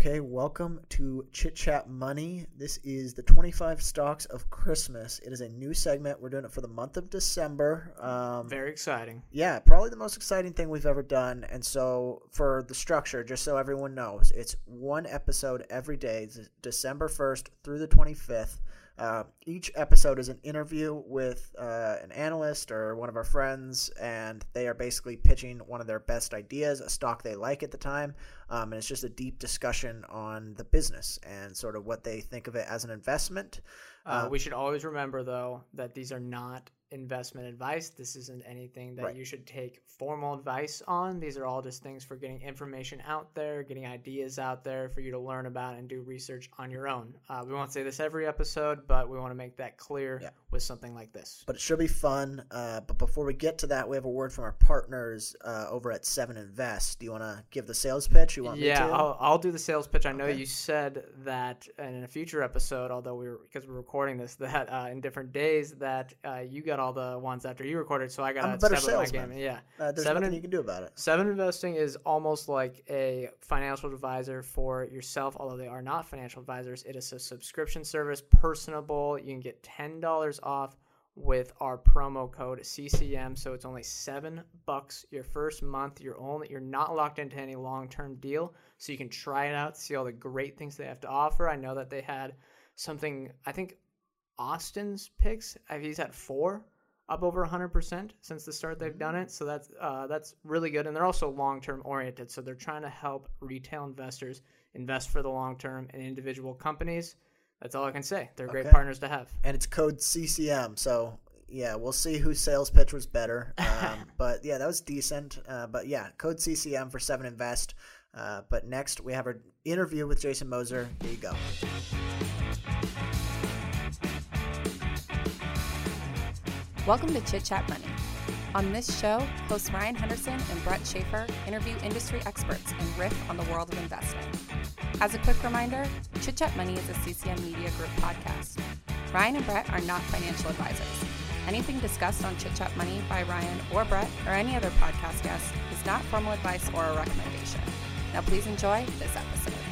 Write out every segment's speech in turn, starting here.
Okay, welcome to Chit Chat Money. This is the 25 stocks of Christmas. It is a new segment. We're doing it for the month of December. Um, Very exciting. Yeah, probably the most exciting thing we've ever done. And so, for the structure, just so everyone knows, it's one episode every day, December 1st through the 25th. Uh, each episode is an interview with uh, an analyst or one of our friends, and they are basically pitching one of their best ideas, a stock they like at the time. Um, and it's just a deep discussion on the business and sort of what they think of it as an investment. Uh, we should always remember, though, that these are not investment advice. This isn't anything that right. you should take formal advice on. These are all just things for getting information out there, getting ideas out there for you to learn about and do research on your own. Uh, we won't say this every episode, but we want to make that clear yeah. with something like this. But it should be fun. Uh, but before we get to that, we have a word from our partners uh, over at Seven Invest. Do you want to give the sales pitch? You want yeah, me to? I'll, I'll do the sales pitch. I know okay. you said that in a future episode, although we were because we're recording this, that uh, in different days that uh, you got all the ones after you recorded, so I got up my game. Yeah, uh, there's seven nothing you can do about it. Seven investing is almost like a financial advisor for yourself, although they are not financial advisors. It is a subscription service, personable. You can get ten dollars off with our promo code CCM. So it's only seven bucks your first month. You're only you're not locked into any long term deal, so you can try it out, see all the great things they have to offer. I know that they had something. I think Austin's picks. He's had four up over 100% since the start they've done it. So that's uh, that's really good, and they're also long term oriented. So they're trying to help retail investors invest for the long term in individual companies. That's all I can say. They're great partners to have. And it's code CCM. So yeah, we'll see whose sales pitch was better. Um, but yeah, that was decent. Uh, but yeah, code CCM for Seven Invest. Uh, but next we have our interview with Jason Moser. Here you go. Welcome to Chit Chat Money. On this show, hosts Ryan Henderson and Brett Schafer interview industry experts and riff on the world of investing. As a quick reminder, Chit Chat Money is a CCM Media Group podcast. Ryan and Brett are not financial advisors. Anything discussed on Chit Chat Money by Ryan or Brett or any other podcast guest is not formal advice or a recommendation. Now, please enjoy this episode.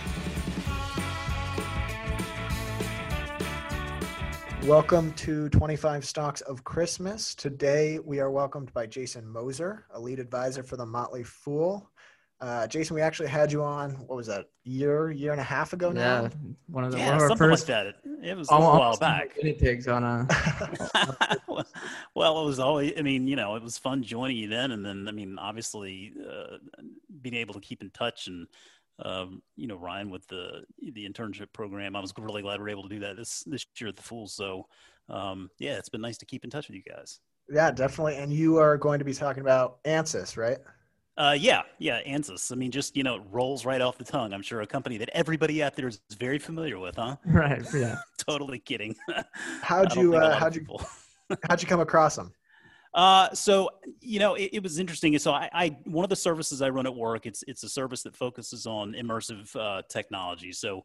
Welcome to 25 Stocks of Christmas. Today we are welcomed by Jason Moser, a lead advisor for the Motley Fool. Uh, Jason, we actually had you on. What was that? Year, year and a half ago now. Yeah, one of the yeah, one of our something first. Like that. It was a while back. Guinea pigs on a. well, it was always. I mean, you know, it was fun joining you then, and then I mean, obviously, uh, being able to keep in touch and um, you know, Ryan with the the internship program. I was really glad we are able to do that this this year at the Fools. So, um, yeah, it's been nice to keep in touch with you guys. Yeah, definitely. And you are going to be talking about ANSYS, right? Uh, yeah, yeah, ANSYS. I mean, just you know, it rolls right off the tongue. I'm sure a company that everybody out there is very familiar with, huh? Right. Yeah. totally kidding. How'd you uh, how'd you how'd you come across them? Uh, so you know, it, it, was interesting. So I, I, one of the services I run at work, it's it's a service that focuses on immersive uh, technology. So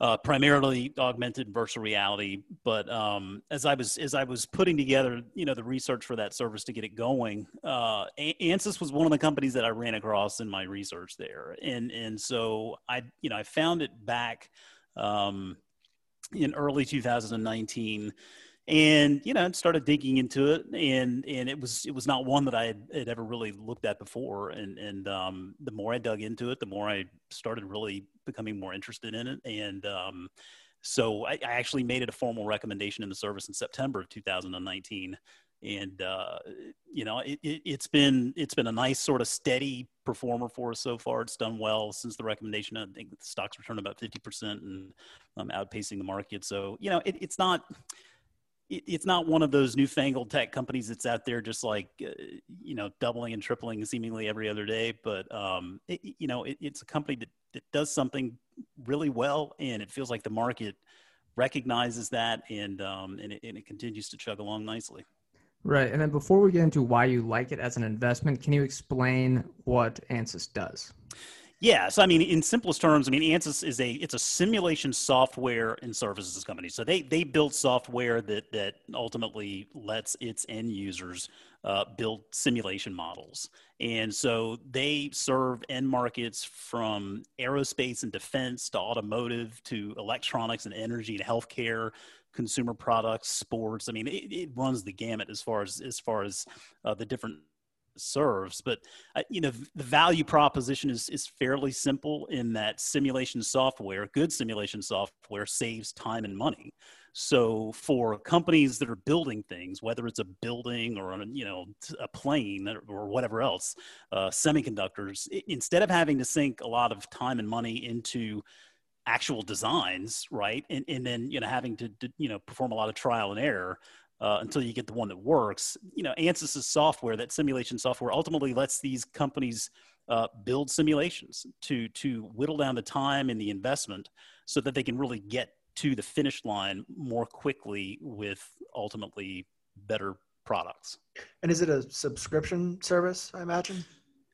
uh, primarily augmented virtual reality. But um, as I was as I was putting together, you know, the research for that service to get it going, uh, Ansys was one of the companies that I ran across in my research there, and and so I you know I found it back um, in early 2019 and you know started digging into it and and it was it was not one that i had, had ever really looked at before and and um, the more i dug into it the more i started really becoming more interested in it and um, so I, I, actually made it a formal recommendation in the service in september of 2019 and uh, you know it, it, it's been it's been a nice sort of steady performer for us so far. It's done well since the recommendation. I think the stocks returned about 50% and um, outpacing the market. So you know it, it's not it's not one of those newfangled tech companies that's out there just like uh, you know doubling and tripling seemingly every other day but um, it, you know it, it's a company that, that does something really well and it feels like the market recognizes that and um, and, it, and it continues to chug along nicely. Right and then before we get into why you like it as an investment can you explain what ansys does yeah, so I mean, in simplest terms, I mean, Ansys is a it's a simulation software and services company. So they they build software that that ultimately lets its end users uh, build simulation models. And so they serve end markets from aerospace and defense to automotive to electronics and energy and healthcare, consumer products, sports. I mean, it, it runs the gamut as far as as far as uh, the different serves. But uh, you know, the value proposition is is fairly simple in that simulation software, good simulation software, saves time and money. So for companies that are building things, whether it's a building or a, you know a plane or whatever else, uh, semiconductors, instead of having to sink a lot of time and money into actual designs, right, and, and then you know having to, to you know perform a lot of trial and error. Uh, until you get the one that works, you know, Ansys' software, that simulation software, ultimately lets these companies uh, build simulations to to whittle down the time and the investment, so that they can really get to the finish line more quickly with ultimately better products. And is it a subscription service, I imagine?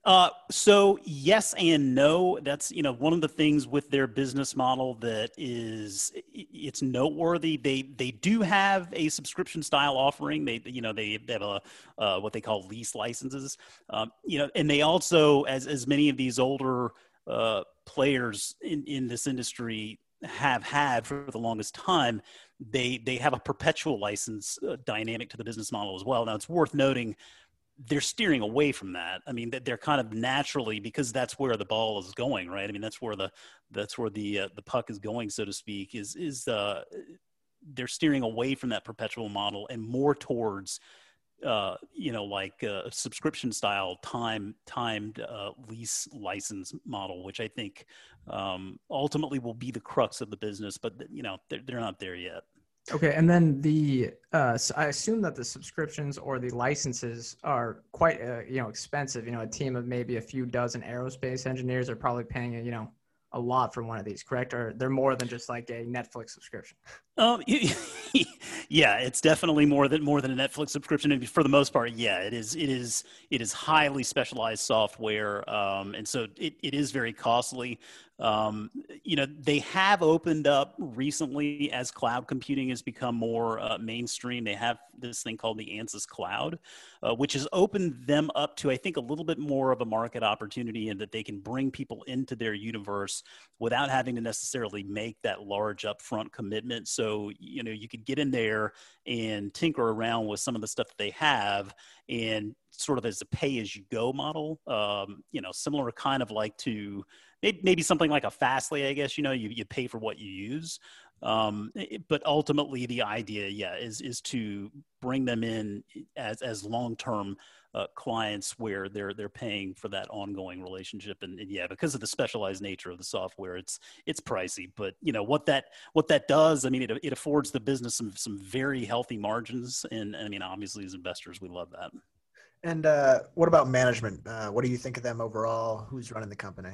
Uh, so yes and no. That's you know one of the things with their business model that is it's noteworthy. They they do have a subscription style offering. They you know they, they have a uh, what they call lease licenses. Um, you know, and they also as as many of these older uh, players in in this industry have had for the longest time, they they have a perpetual license uh, dynamic to the business model as well. Now it's worth noting they're steering away from that. I mean, they're kind of naturally because that's where the ball is going, right? I mean, that's where the that's where the uh, the puck is going, so to speak. Is is uh, they're steering away from that perpetual model and more towards uh, you know, like a subscription style time timed uh, lease license model, which I think um, ultimately will be the crux of the business. But you know, they're, they're not there yet. Okay, and then the uh, so I assume that the subscriptions or the licenses are quite uh, you know expensive. You know, a team of maybe a few dozen aerospace engineers are probably paying you know a lot for one of these, correct? Or they're more than just like a Netflix subscription? Um, yeah, it's definitely more than more than a Netflix subscription. And for the most part, yeah, it is. It is. It is highly specialized software, um, and so it, it is very costly. Um, you know, they have opened up recently as cloud computing has become more uh, mainstream. They have this thing called the Ansys Cloud, uh, which has opened them up to, I think, a little bit more of a market opportunity and that they can bring people into their universe without having to necessarily make that large upfront commitment. So, you know, you could get in there and tinker around with some of the stuff that they have and sort of as a pay as you go model, um, you know, similar kind of like to, maybe something like a Fastly, I guess, you know, you, you pay for what you use. Um, but ultimately the idea, yeah, is, is to bring them in as, as long-term uh, clients where they're, they're paying for that ongoing relationship. And, and, yeah, because of the specialized nature of the software, it's, it's pricey, but you know, what that, what that does, I mean, it, it affords the business some, some very healthy margins. And I mean, obviously as investors, we love that. And uh, what about management? Uh, what do you think of them overall? Who's running the company?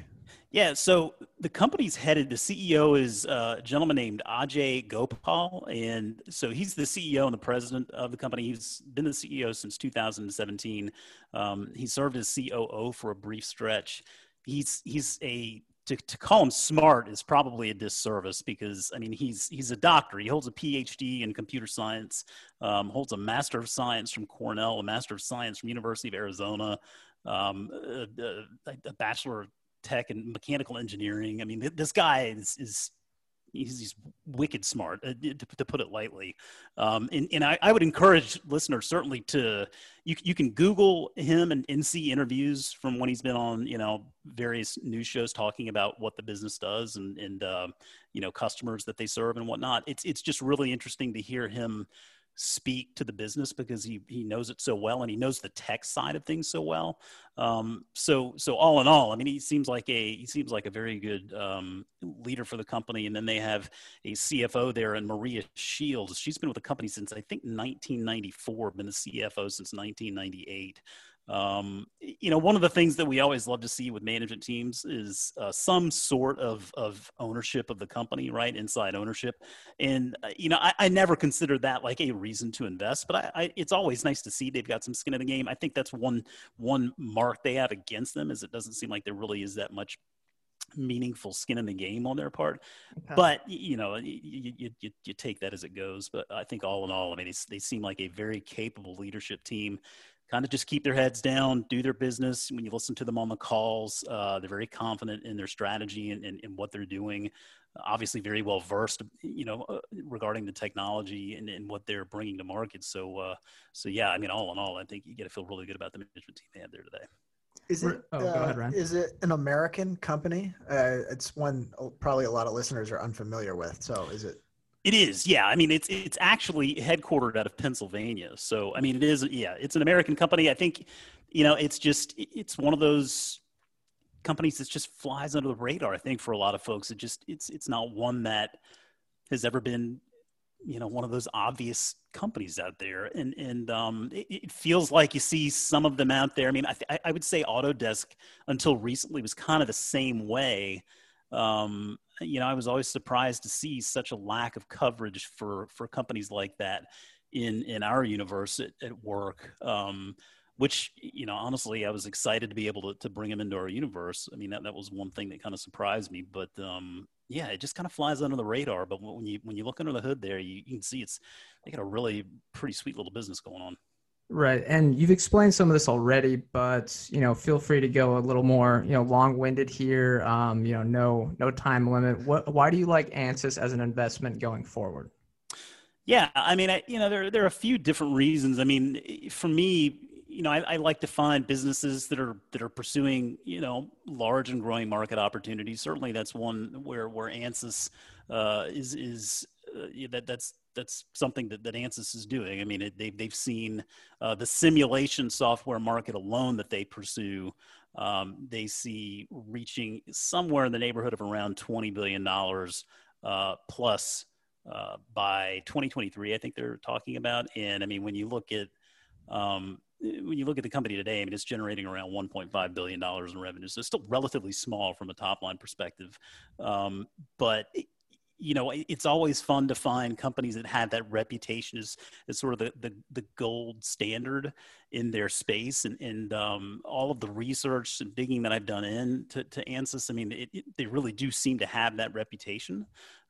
Yeah, so the company's headed. The CEO is uh, a gentleman named Ajei Gopal, and so he's the CEO and the president of the company. He's been the CEO since 2017. Um, he served as COO for a brief stretch. He's he's a to, to call him smart is probably a disservice because I mean he's he's a doctor. He holds a PhD in computer science, um, holds a Master of Science from Cornell, a Master of Science from University of Arizona, um, a, a, a, Bachelor of Tech and Mechanical Engineering. I mean this guy is, is he's, he's wicked smart, uh, to, to, put it lightly. Um, and, and I, I, would encourage listeners certainly to you you can Google him and, and see interviews from when he's been on you know various news shows talking about what the business does and and uh, you know customers that they serve and whatnot. It's it's just really interesting to hear him speak to the business because he he knows it so well and he knows the tech side of things so well. Um, so so all in all, I mean, he seems like a he seems like a very good um, leader for the company. And then they have a CFO there, and Maria Shields. She's been with the company since I think 1994. Been the CFO since 1998. Um, you know, one of the things that we always love to see with management teams is uh, some sort of, of ownership of the company, right? Inside ownership. And, uh, you know, I, I, never consider that like a reason to invest, but I, I, it's always nice to see they've got some skin in the game. I think that's one, one mark they have against them is it doesn't seem like there really is that much meaningful skin in the game on their part. Okay. But you know, you, you, you, you, take that as it goes. But I think all in all, I mean, they seem like a very capable leadership team kind of just keep their heads down, do their business. When you listen to them on the calls, uh, they're very confident in their strategy and, and, and, what they're doing. Obviously, very well versed, you know, uh, regarding the technology and, and, what they're bringing to market. So, uh, so yeah, I mean, all in all, I think you got to feel really good about the management team they have there today. Is it? Oh, ahead, is it an American company? Uh, it's one probably a lot of listeners are unfamiliar with. So, is it? It is, yeah. I mean, it's it's actually headquartered out of Pennsylvania. So, I mean, it is, yeah. It's an American company. I think, you know, it's just it's one of those companies that just flies under the radar. I think for a lot of folks, it just it's it's not one that has ever been, you know, one of those obvious companies out there, and and um, it, it feels like you see some of them out there. I mean, I th- I would say Autodesk until recently was kind of the same way. Um, you know, I was always surprised to see such a lack of coverage for for companies like that in in our universe at, at work. Um, which you know, honestly, I was excited to be able to to bring them into our universe. I mean, that that was one thing that kind of surprised me. But um, yeah, it just kind of flies under the radar. But when you when you look under the hood, there you, you can see it's they got a really pretty sweet little business going on. Right. And you've explained some of this already, but you know, feel free to go a little more, you know, long-winded here. Um, you know, no no time limit. What why do you like ANSYS as an investment going forward? Yeah, I mean, I, you know, there there are a few different reasons. I mean, for me, you know, I, I, like to find businesses that are that are pursuing, you know, large and growing market opportunities. Certainly, that's one where where ANSYS uh, is is uh, that that's that's something that, that ANSYS is doing. I mean, it, they've, they've seen uh, the simulation software market alone that they pursue. Um, they see reaching somewhere in the neighborhood of around $20 billion uh, plus uh, by 2023, I think they're talking about. And I mean, when you look at um, when you look at the company today, I mean, it's generating around 1.5 billion dollars in revenue, so it's still relatively small from a top line perspective. Um, but you know, it's always fun to find companies that have that reputation as, as sort of the, the, the gold standard in their space. And, and um, all of the research and digging that I've done in to, to ANSYS, I mean, it, it, they really do seem to have that reputation.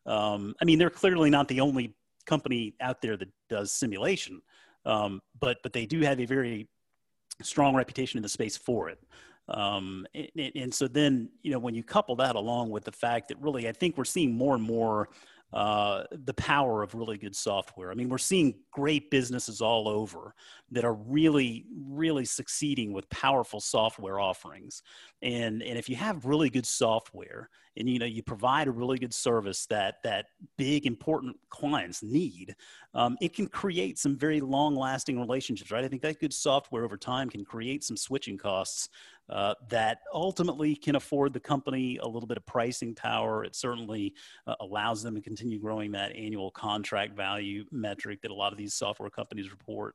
Um, I mean, they're clearly not the only company out there that does simulation, um, but, but they do have a very strong reputation in the space for it. Um, and, and, so then, you know, when you couple that along with the fact that really, I think we're seeing more and more uh, the power of really good software. I mean, we're seeing great businesses all over that are really, really succeeding with powerful software offerings. And and if you have really good software, and you know you provide a really good service that that big important clients need, um, it can create some very long-lasting relationships. Right? I think that good software over time can create some switching costs uh, that ultimately can afford the company a little bit of pricing power. It certainly uh, allows them to continue growing that annual contract value metric that a lot of these software companies report.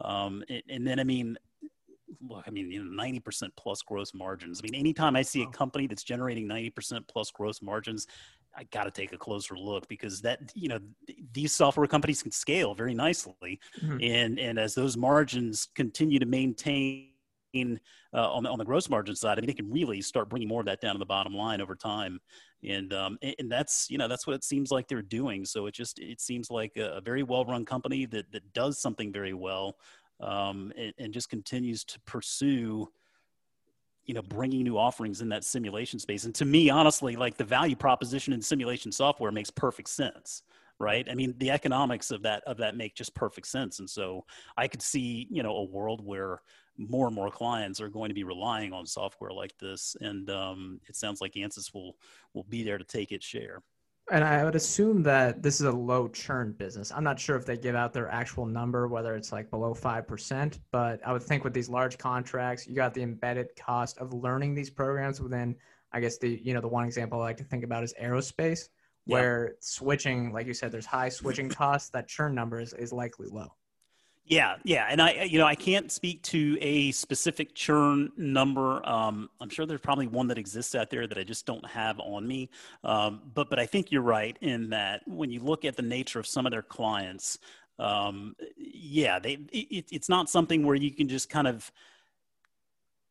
Um, and, and, then, I mean, look, I mean, you know, 90% plus gross margins. I mean, anytime I see a company that's generating 90% plus gross margins, I got to take a closer look because that, you know, these software companies can scale very nicely. Mm-hmm. And, and as those margins continue to maintain uh, on, the, on the gross margin side, I mean, they can really start bringing more of that down to the bottom line over time. And, um, and that's, you know, that's what it seems like they're doing. So it just, it seems like a, a very well-run company that, that does something very well um, and, and just continues to pursue, you know bringing new offerings in that simulation space. And to me honestly like the value proposition in simulation software makes perfect sense right? I mean the economics of that of that make just perfect sense. And so i could see you know a world where more and more clients are going to be relying on software like this, and um, it sounds like Ansys will will be there to take its share. And I would assume that this is a low churn business. I'm not sure if they give out their actual number, whether it's like below 5%, but I would think with these large contracts, you got the embedded cost of learning these programs within, I guess the, you know, the one example I like to think about is aerospace, where yeah. switching, like you said, there's high switching costs, that churn number is, is likely low. Yeah, yeah, and I, you know, I can't speak to a specific churn number. Um, I'm sure there's probably one that exists out there that I just don't have on me. Um, but, but I think you're right in that when you look at the nature of some of their clients, um, yeah, they, it, it's not something where you can just kind of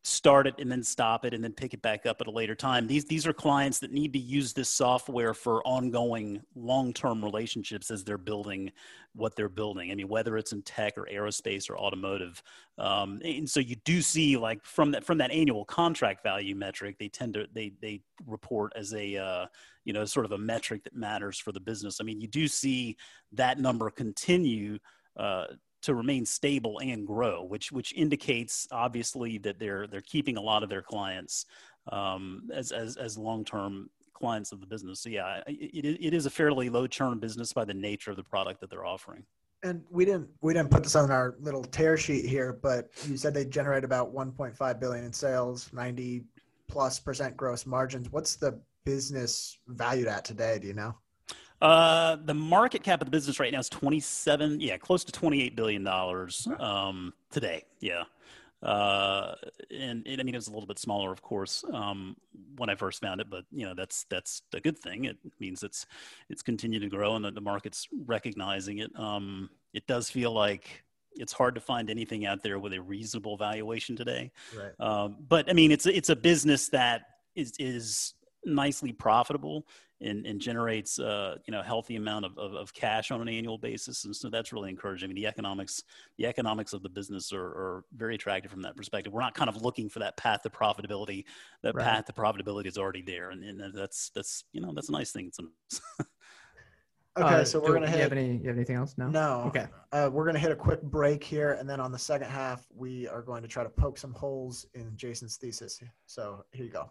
start it and then stop it and then pick it back up at a later time. These these are clients that need to use this software for ongoing long-term relationships as they're building what they're building. I mean, whether it's in tech or aerospace or automotive, um, and so you do see like from that from that annual contract value metric, they tend to they they report as a uh, you know sort of a metric that matters for the business. I mean, you do see that number continue. Uh, to remain stable and grow, which which indicates obviously that they're they're keeping a lot of their clients um, as as as long term clients of the business. So yeah, it, it is a fairly low churn business by the nature of the product that they're offering. And we didn't we didn't put this on our little tear sheet here, but you said they generate about 1.5 billion in sales, 90 plus percent gross margins. What's the business valued at today? Do you know? Uh, the market cap of the business right now is 27, yeah, close to 28 billion dollars um, today. Yeah. Uh, and, and, I mean, it was a little bit smaller, of course, um, when I first found it, but you know, that's, that's a good thing. It means it's, it's continued to grow and that the market's recognizing it. Um, it does feel like it's hard to find anything out there with a reasonable valuation today. Right. Um, but I mean, it's, it's a business that is, is nicely profitable and, and generates uh, you know a healthy amount of, of, of, cash on an annual basis and so that's really encouraging I mean, the economics the economics of the business are, are, very attractive from that perspective we're not kind of looking for that path to profitability that right. path to profitability is already there and, and that's that's you know that's a nice thing Okay, uh, so we're gonna hit. You have any? You have anything else? No. No. Okay. Uh, we're gonna hit a quick break here, and then on the second half, we are going to try to poke some holes in Jason's thesis. So here you go.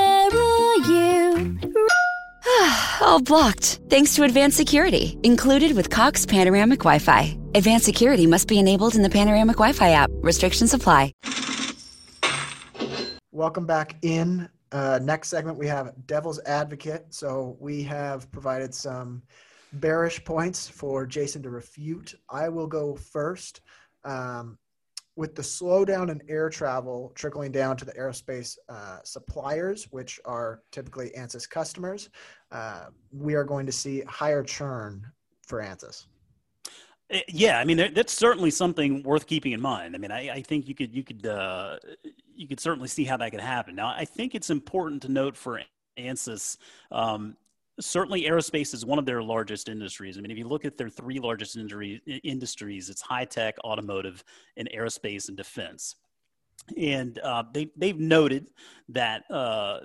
all blocked, thanks to advanced security, included with Cox Panoramic Wi Fi. Advanced security must be enabled in the Panoramic Wi Fi app. Restrictions apply. Welcome back in. Uh, next segment, we have Devil's Advocate. So we have provided some bearish points for Jason to refute. I will go first. Um, with the slowdown in air travel trickling down to the aerospace uh, suppliers, which are typically ANSYS customers, uh, we are going to see higher churn for ANSYS. Eh, yeah, I mean that's certainly something worth keeping in mind. I mean, I, I think you could you could uh, you could certainly see how that could happen. Now, I think it's important to note for ANSYS, um, certainly aerospace is one of their largest industries. I mean, if you look at their three largest industries, it's high tech, automotive, and aerospace and defense. And uh, they they've noted that uh,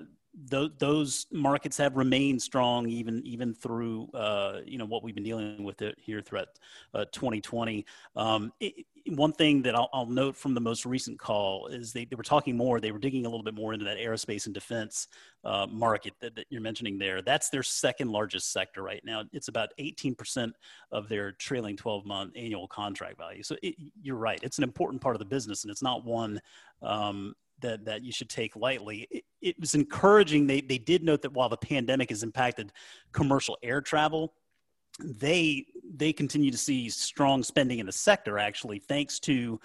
th- those markets have remained strong even even through uh, you know what we've been dealing with it here throughout uh, 2020. Um, it, one thing that I'll, I'll, note from the most recent call is they, they were talking more. They were digging a little bit more into that aerospace and defense uh, market that, that, you're mentioning there. That's their second largest sector right now. It's about 18% of their trailing 12 month annual contract value. So it, you're right. It's an important part of the business, and it's not one um, that that you should take lightly. It, it, was encouraging. They they did note that while the pandemic has impacted commercial air travel, they they continue to see strong spending in the sector. Actually, thanks to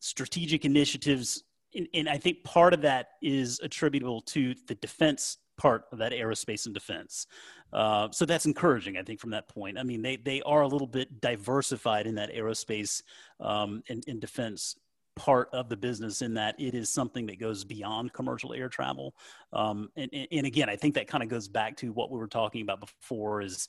strategic initiatives, and, and I think part of that is attributable to the defense part of that aerospace and defense. Uh, so that's encouraging, I think, from that point. I mean, they, they are a little bit diversified in that aerospace um, and, and defense part of the business in that it is something that goes beyond commercial air travel. Um, and, and again, I think that kind of goes back to what we were talking about before is,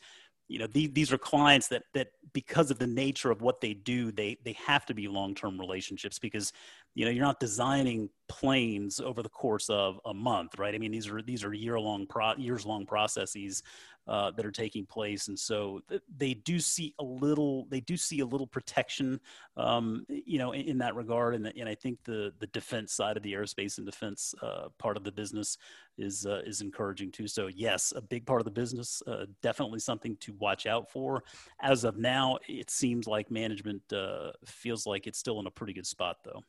you know, these, these are clients that, that because of the nature of what they do, they, they have to be long-term relationships because, you know, you're not designing planes over the course of a month, right? I mean, these are, these are year-long pro, years-long processes uh, that are taking place, and so th- they do see a little they do see a little protection, um, you know, in, in, that regard. And, and I think the the defense side of the aerospace and defense uh, part of the business is uh, is encouraging too. So yes, a big part of the business, uh, definitely something to watch out for. As of now, it seems like management uh, feels like it's still in a pretty good spot, though.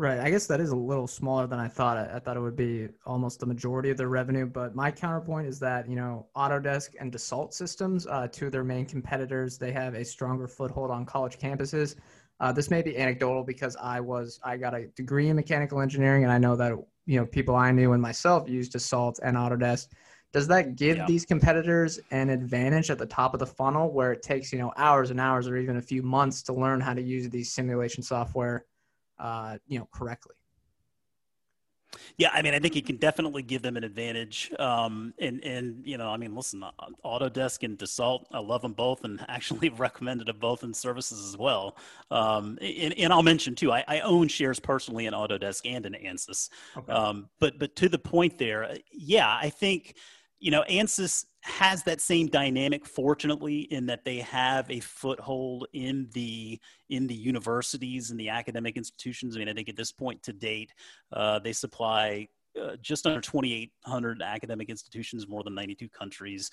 Right. I guess that is a little smaller than I thought. I, I, thought it would be almost the majority of their revenue. But my counterpoint is that, you know, Autodesk and Dassault Systems, uh, two of their main competitors, they have a stronger foothold on college campuses. Uh, this may be anecdotal because I was I got a degree in mechanical engineering, and I know that you know people I knew and myself used Dassault and Autodesk. Does that give yeah. these competitors an advantage at the top of the funnel, where it takes you know hours and hours or even a few months to learn how to use these simulation software, uh, you know, correctly? Yeah, I mean, I think it can definitely give them an advantage. Um, and and you know, I mean, listen, Autodesk and Dassault, I love them both, and actually recommended them both in services as well. Um, and, and I'll mention too, I, I, own shares personally in Autodesk and in Ansys. Okay. Um, but but to the point there, yeah, I think you know, Ansys has that same dynamic fortunately in that they have a foothold in the in the universities and the academic institutions. I mean i think at this point to date uh, they supply uh, just under 2800 academic institutions more than 92 countries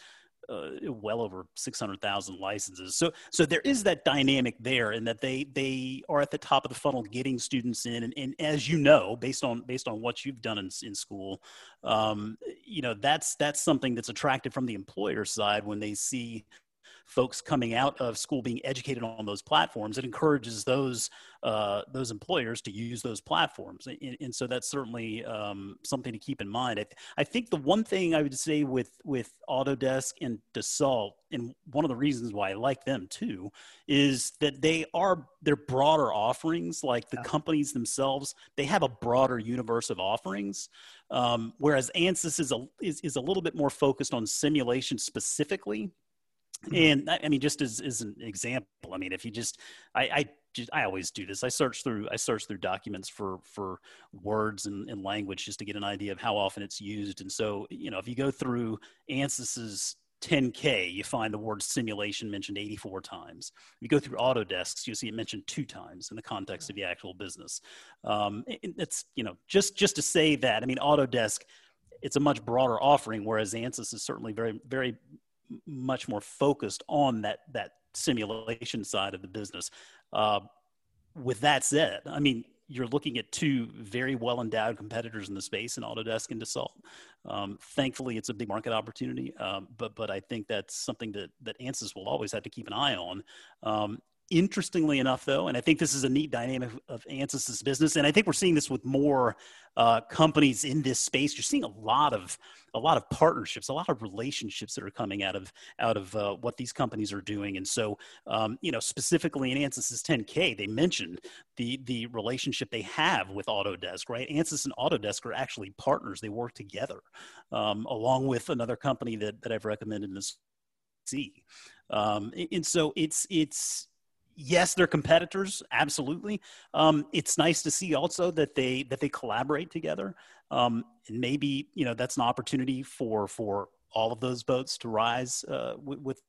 uh, well over 600,000 licenses. So, so there is that dynamic there, and that they they are at the top of the funnel, getting students in, and, and as you know, based on based on what you've done in, in school, um, you know that's that's something that's attractive from the employer side when they see folks coming out of school being educated on those platforms. It encourages those uh, those employers to use those platforms, and, and so that's certainly um, something to keep in mind. I, th- I, think the one thing I would say with with Autodesk and Dassault, and one of the reasons why I like them too, is that they are their broader offerings. Like the companies themselves, they have a broader universe of offerings. Um, whereas Ansys is a is, is a little bit more focused on simulation specifically. And I mean, just as, as an example, I mean, if you just, I, I I always do this. I search through, I search through documents for, for words and, and language just to get an idea of how often it's used. And so, you know, if you go through Ansys's 10K, you find the word simulation mentioned 84 times. You go through Autodesk, you see it mentioned two times in the context of the actual business. Um, it, it's, you know, just, just to say that, I mean, Autodesk, it's a much broader offering, whereas Ansys is certainly very, very much more focused on that that simulation side of the business. Uh, with that said, I mean, you're looking at two very well endowed competitors in the space in Autodesk and Dassault. Um, thankfully, it's a big market opportunity, um, but but I think that's something that that Ansys will always have to keep an eye on. Um, Interestingly enough, though, and I think this is a neat dynamic of Ansys's business, and I think we're seeing this with more uh, companies in this space. You're seeing a lot of a lot of partnerships, a lot of relationships that are coming out of out of uh, what these companies are doing. And so, um, you know, specifically in Ansys's 10K, they mentioned the the relationship they have with Autodesk. Right, Ansys and Autodesk are actually partners. They work together, um, along with another company that that I've recommended in this. See, um, and so it's it's yes, they're competitors, absolutely. Um, it's nice to see also that they that they collaborate together. Um, and maybe you know that's an opportunity for for all of those boats to rise uh, with, with,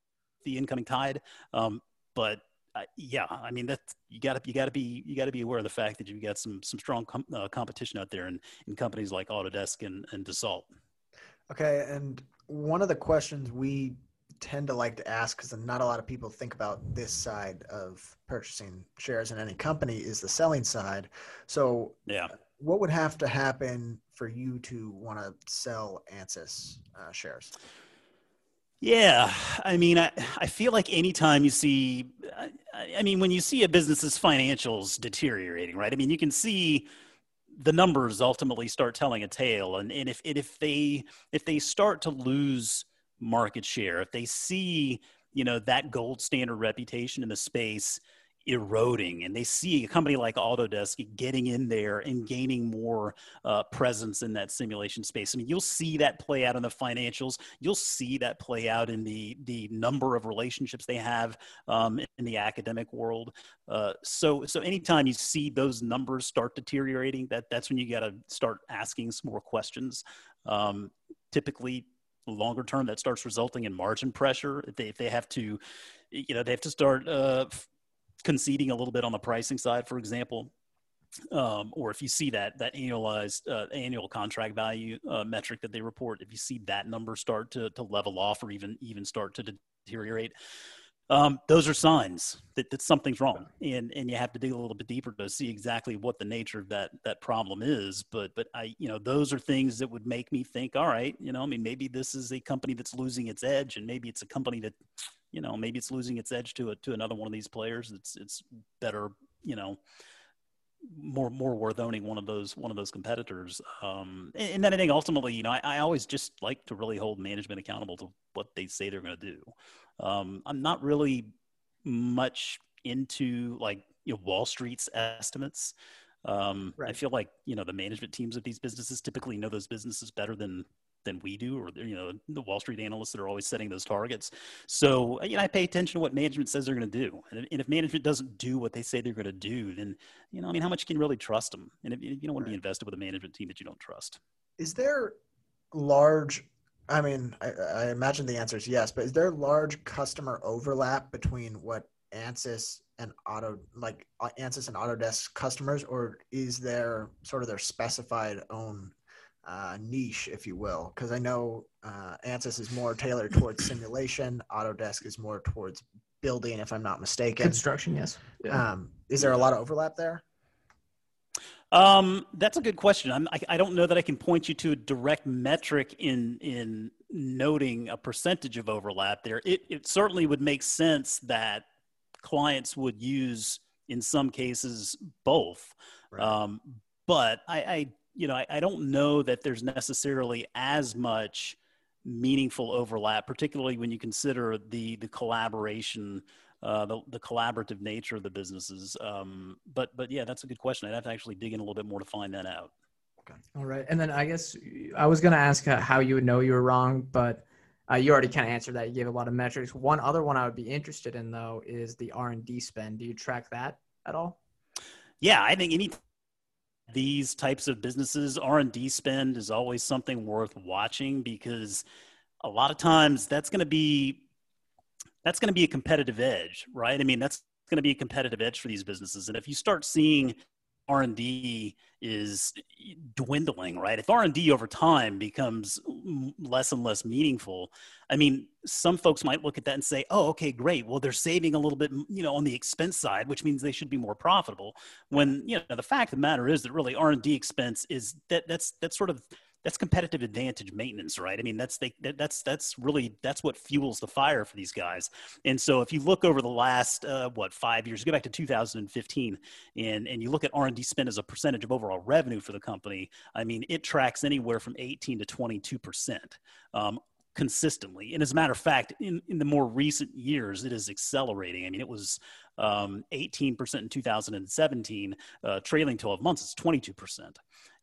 the incoming tide. Um, but uh, yeah, I mean that you got to you got to be you got to be aware of the fact that you've got some some strong com- uh, competition out there in, in companies like Autodesk and, and Dassault. Okay, and one of the questions we tend to like to ask because not a lot of people think about this side of purchasing shares in any company is the selling side. So, yeah, what would have to happen for you to want to sell Ansys uh, shares? Yeah, I mean, I, I feel like anytime you see, I, I mean, when you see a business's financials deteriorating, right? I mean, you can see the numbers ultimately start telling a tale, and, and if and if they if they start to lose market share, if they see, you know, that gold standard reputation in the space eroding and they see a company like Autodesk getting in there and gaining more uh, presence in that simulation space. I mean, you'll see that play out in the financials. You'll see that play out in the the number of relationships they have um, in the academic world. Uh, so so anytime you see those numbers start deteriorating, that that's when you got to start asking some more questions. Um, typically longer term that starts resulting in margin pressure if they, if they have to you know they have to start uh, conceding a little bit on the pricing side for example um, or if you see that that annualized uh, annual contract value uh, metric that they report if you see that number start to, to level off or even even start to deteriorate um, those are signs that, that something's wrong, and and you have to dig a little bit deeper to see exactly what the nature of that that problem is. But but I you know those are things that would make me think, all right, you know, I mean maybe this is a company that's losing its edge, and maybe it's a company that, you know, maybe it's losing its edge to a, to another one of these players. It's it's better, you know, more more worth owning one of those one of those competitors. Um, and, and then I think ultimately, you know, I, I always just like to really hold management accountable to what they say they're going to do. Um, I'm not really much into like you know Wall Street's estimates. Um, Right. I feel like you know the management teams of these businesses typically know those businesses better than than we do, or you know the Wall Street analysts that are always setting those targets. So you know I pay attention to what management says they're going to do, and if, and if management doesn't do what they say they're going to do, then you know I mean how much can you really trust them? And if, you don't want to be invested with a management team that you don't trust. Is there large? I mean, I, I imagine the answer is yes, but is there large customer overlap between what Ansys and Auto, like Ansys and Autodesk customers, or is there sort of their specified own uh, niche, if you will? Because I know uh, Ansys is more tailored towards simulation, Autodesk is more towards building, if I'm not mistaken. Construction, yes. Yeah. Um, is there a lot of overlap there? Um, that's a good question. I'm, I, I don't know that I can point you to a direct metric in in noting a percentage of overlap there. It it certainly would make sense that clients would use in some cases both. Right. Um, but I, I you know I, I don't know that there's necessarily as much meaningful overlap, particularly when you consider the the collaboration uh, the, the collaborative nature of the businesses. Um, but but yeah, that's a good question. I'd have to actually dig in a little bit more to find that out. Okay. All right. And then I guess I was going to ask uh, how you would know you were wrong, but uh, you already kind of answered that. You gave a lot of metrics. One other one I would be interested in though is the R and D spend. Do you track that at all? Yeah, I think any these types of businesses R and D spend is always something worth watching because a lot of times that's going to be that's going to be a competitive edge, right? I mean, that's going to be a competitive edge for these businesses, and if you start seeing R and D is dwindling, right? If R and D over time becomes less and less meaningful, I mean, some folks might look at that and say, "Oh, okay, great. Well, they're saving a little bit, you know, on the expense side, which means they should be more profitable." When you know the fact of the matter is that really R and D expense is that that's that's sort of that's competitive advantage maintenance, right? I mean, that's they, that, that's that's really that's what fuels the fire for these guys. And so, if you look over the last uh, what five years, go back to 2015, and and you look at R and D spend as a percentage of overall revenue for the company, I mean, it tracks anywhere from 18 to 22 percent. Um, consistently and as a matter of fact in, in the more recent years it is accelerating i mean it was um, 18% in 2017 uh, trailing 12 months it's 22%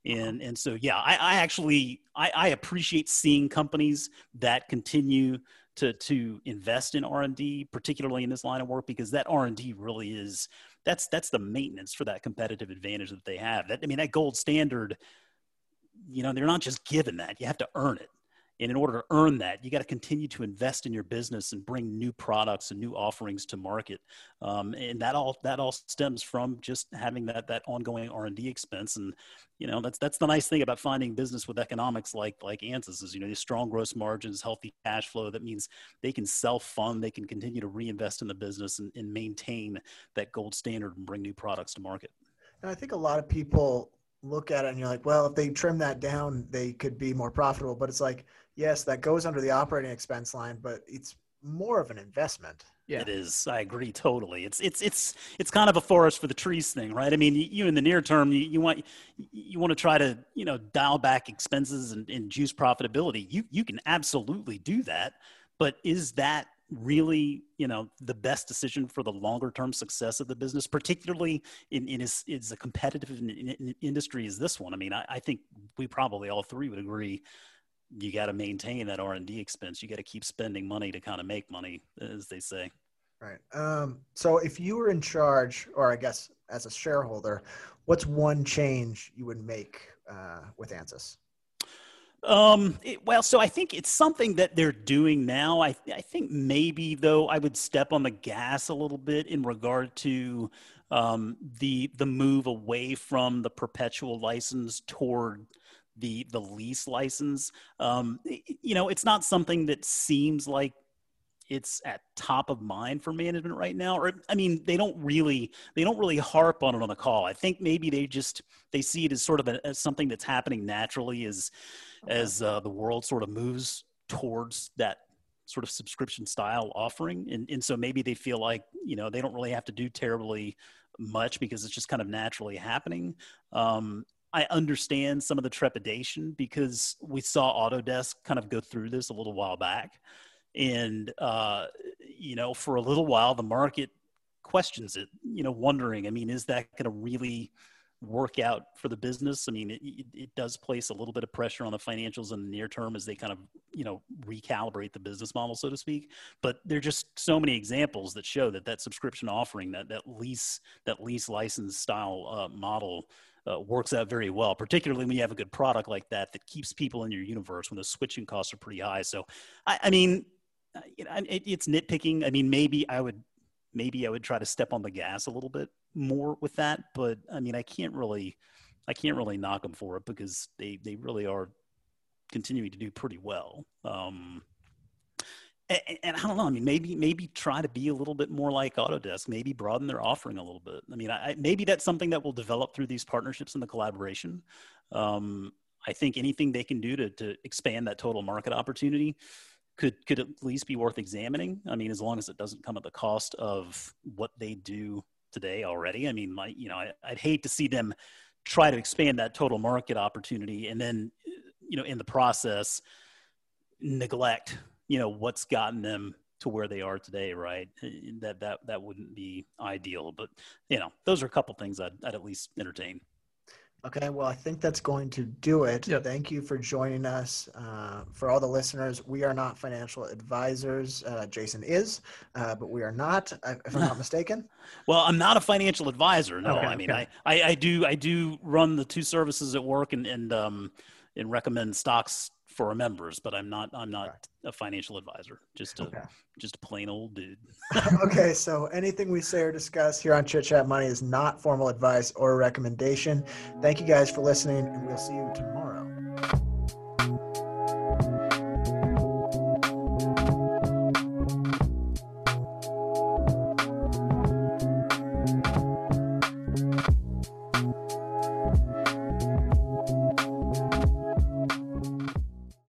and and so yeah i, I actually I, I appreciate seeing companies that continue to to invest in r&d particularly in this line of work because that r&d really is that's that's the maintenance for that competitive advantage that they have. That i mean that gold standard you know they're not just given that you have to earn it and in order to earn that, you got to continue to invest in your business and bring new products and new offerings to market. Um, and that all that all stems from just having that that ongoing R and D expense. And you know that's that's the nice thing about finding business with economics like like Ansys is you know these strong gross margins, healthy cash flow. That means they can self fund, they can continue to reinvest in the business and, and maintain that gold standard and bring new products to market. And I think a lot of people look at it and you're like, well, if they trim that down, they could be more profitable. But it's like, yes, that goes under the operating expense line, but it's more of an investment. Yeah. It is. I agree totally. It's it's it's it's kind of a forest for the trees thing, right? I mean, you, you in the near term, you, you want you want to try to you know dial back expenses and, and juice profitability. You you can absolutely do that, but is that really you know the best decision for the longer term success of the business particularly in, in as, as a competitive in, in, industry as this one i mean I, I think we probably all three would agree you got to maintain that r&d expense you got to keep spending money to kind of make money as they say Right. Um, so if you were in charge, or I guess as a shareholder, what's one change you would make uh, with ANSYS? Um, it- well, so I think it's something that they're doing now. I, I think maybe though I would step on the gas a little bit in regard to um, the the move away from the perpetual license toward the the lease license. Um, you know, it's not something that seems like it's at top of mind for management right now or i mean they don't really they don't really harp on it on the call i think maybe they just they see it as sort of a, as something that's happening naturally as okay. as uh, the world sort of moves towards that sort of subscription style offering and, and so maybe they feel like you know they don't really have to do terribly much because it's just kind of naturally happening um, I understand some of the trepidation because we saw Autodesk kind of go through this a little while back. And, uh, you know, for a little while, the market questions it, you know, wondering, I mean, is that going to really work out for the business? I mean, it, it, does place a little bit of pressure on the financials in the near term as they kind of, you know, recalibrate the business model, so to speak. But there are just so many examples that show that that subscription offering, that, that lease, that lease license style uh, model uh, works out very well, particularly when you have a good product like that that keeps people in your universe when the switching costs are pretty high. So, I, I mean, uh, it, it's nitpicking. I mean, maybe I would, maybe I would try to step on the gas a little bit more with that, but I mean, I can't really, I can't really knock them for it because they they really are continuing to do pretty well. Um, and, and, I don't know. I mean, maybe maybe try to be a little bit more like Autodesk. Maybe broaden their offering a little bit. I mean, I, maybe that's something that will develop through these partnerships and the collaboration. Um, I think anything they can do to to expand that total market opportunity could could at least be worth examining. I mean, as long as it doesn't come at the cost of what they do today already. I mean, my you know, I, I'd hate to see them try to expand that total market opportunity and then you know in the process neglect you know what's gotten them to where they are today right? That that that wouldn't be ideal but you know those are a couple things i'd, I'd at least entertain. Okay well i think that's going to do it. Yep. thank you for joining us. Uh, for all the listeners we are not financial advisors. Uh, jason is uh, but we are not if i'm not mistaken. Well i'm not a financial advisor no. Okay, i mean okay. I, I, I do i do run the two services at work and and um and recommend stocks for our members, but I'm not I'm not right. a financial advisor. Just a okay. just a plain old dude. okay, so anything we say or discuss here on Chit Chat Money is not formal advice or recommendation. Thank you guys for listening, and we'll see you tomorrow.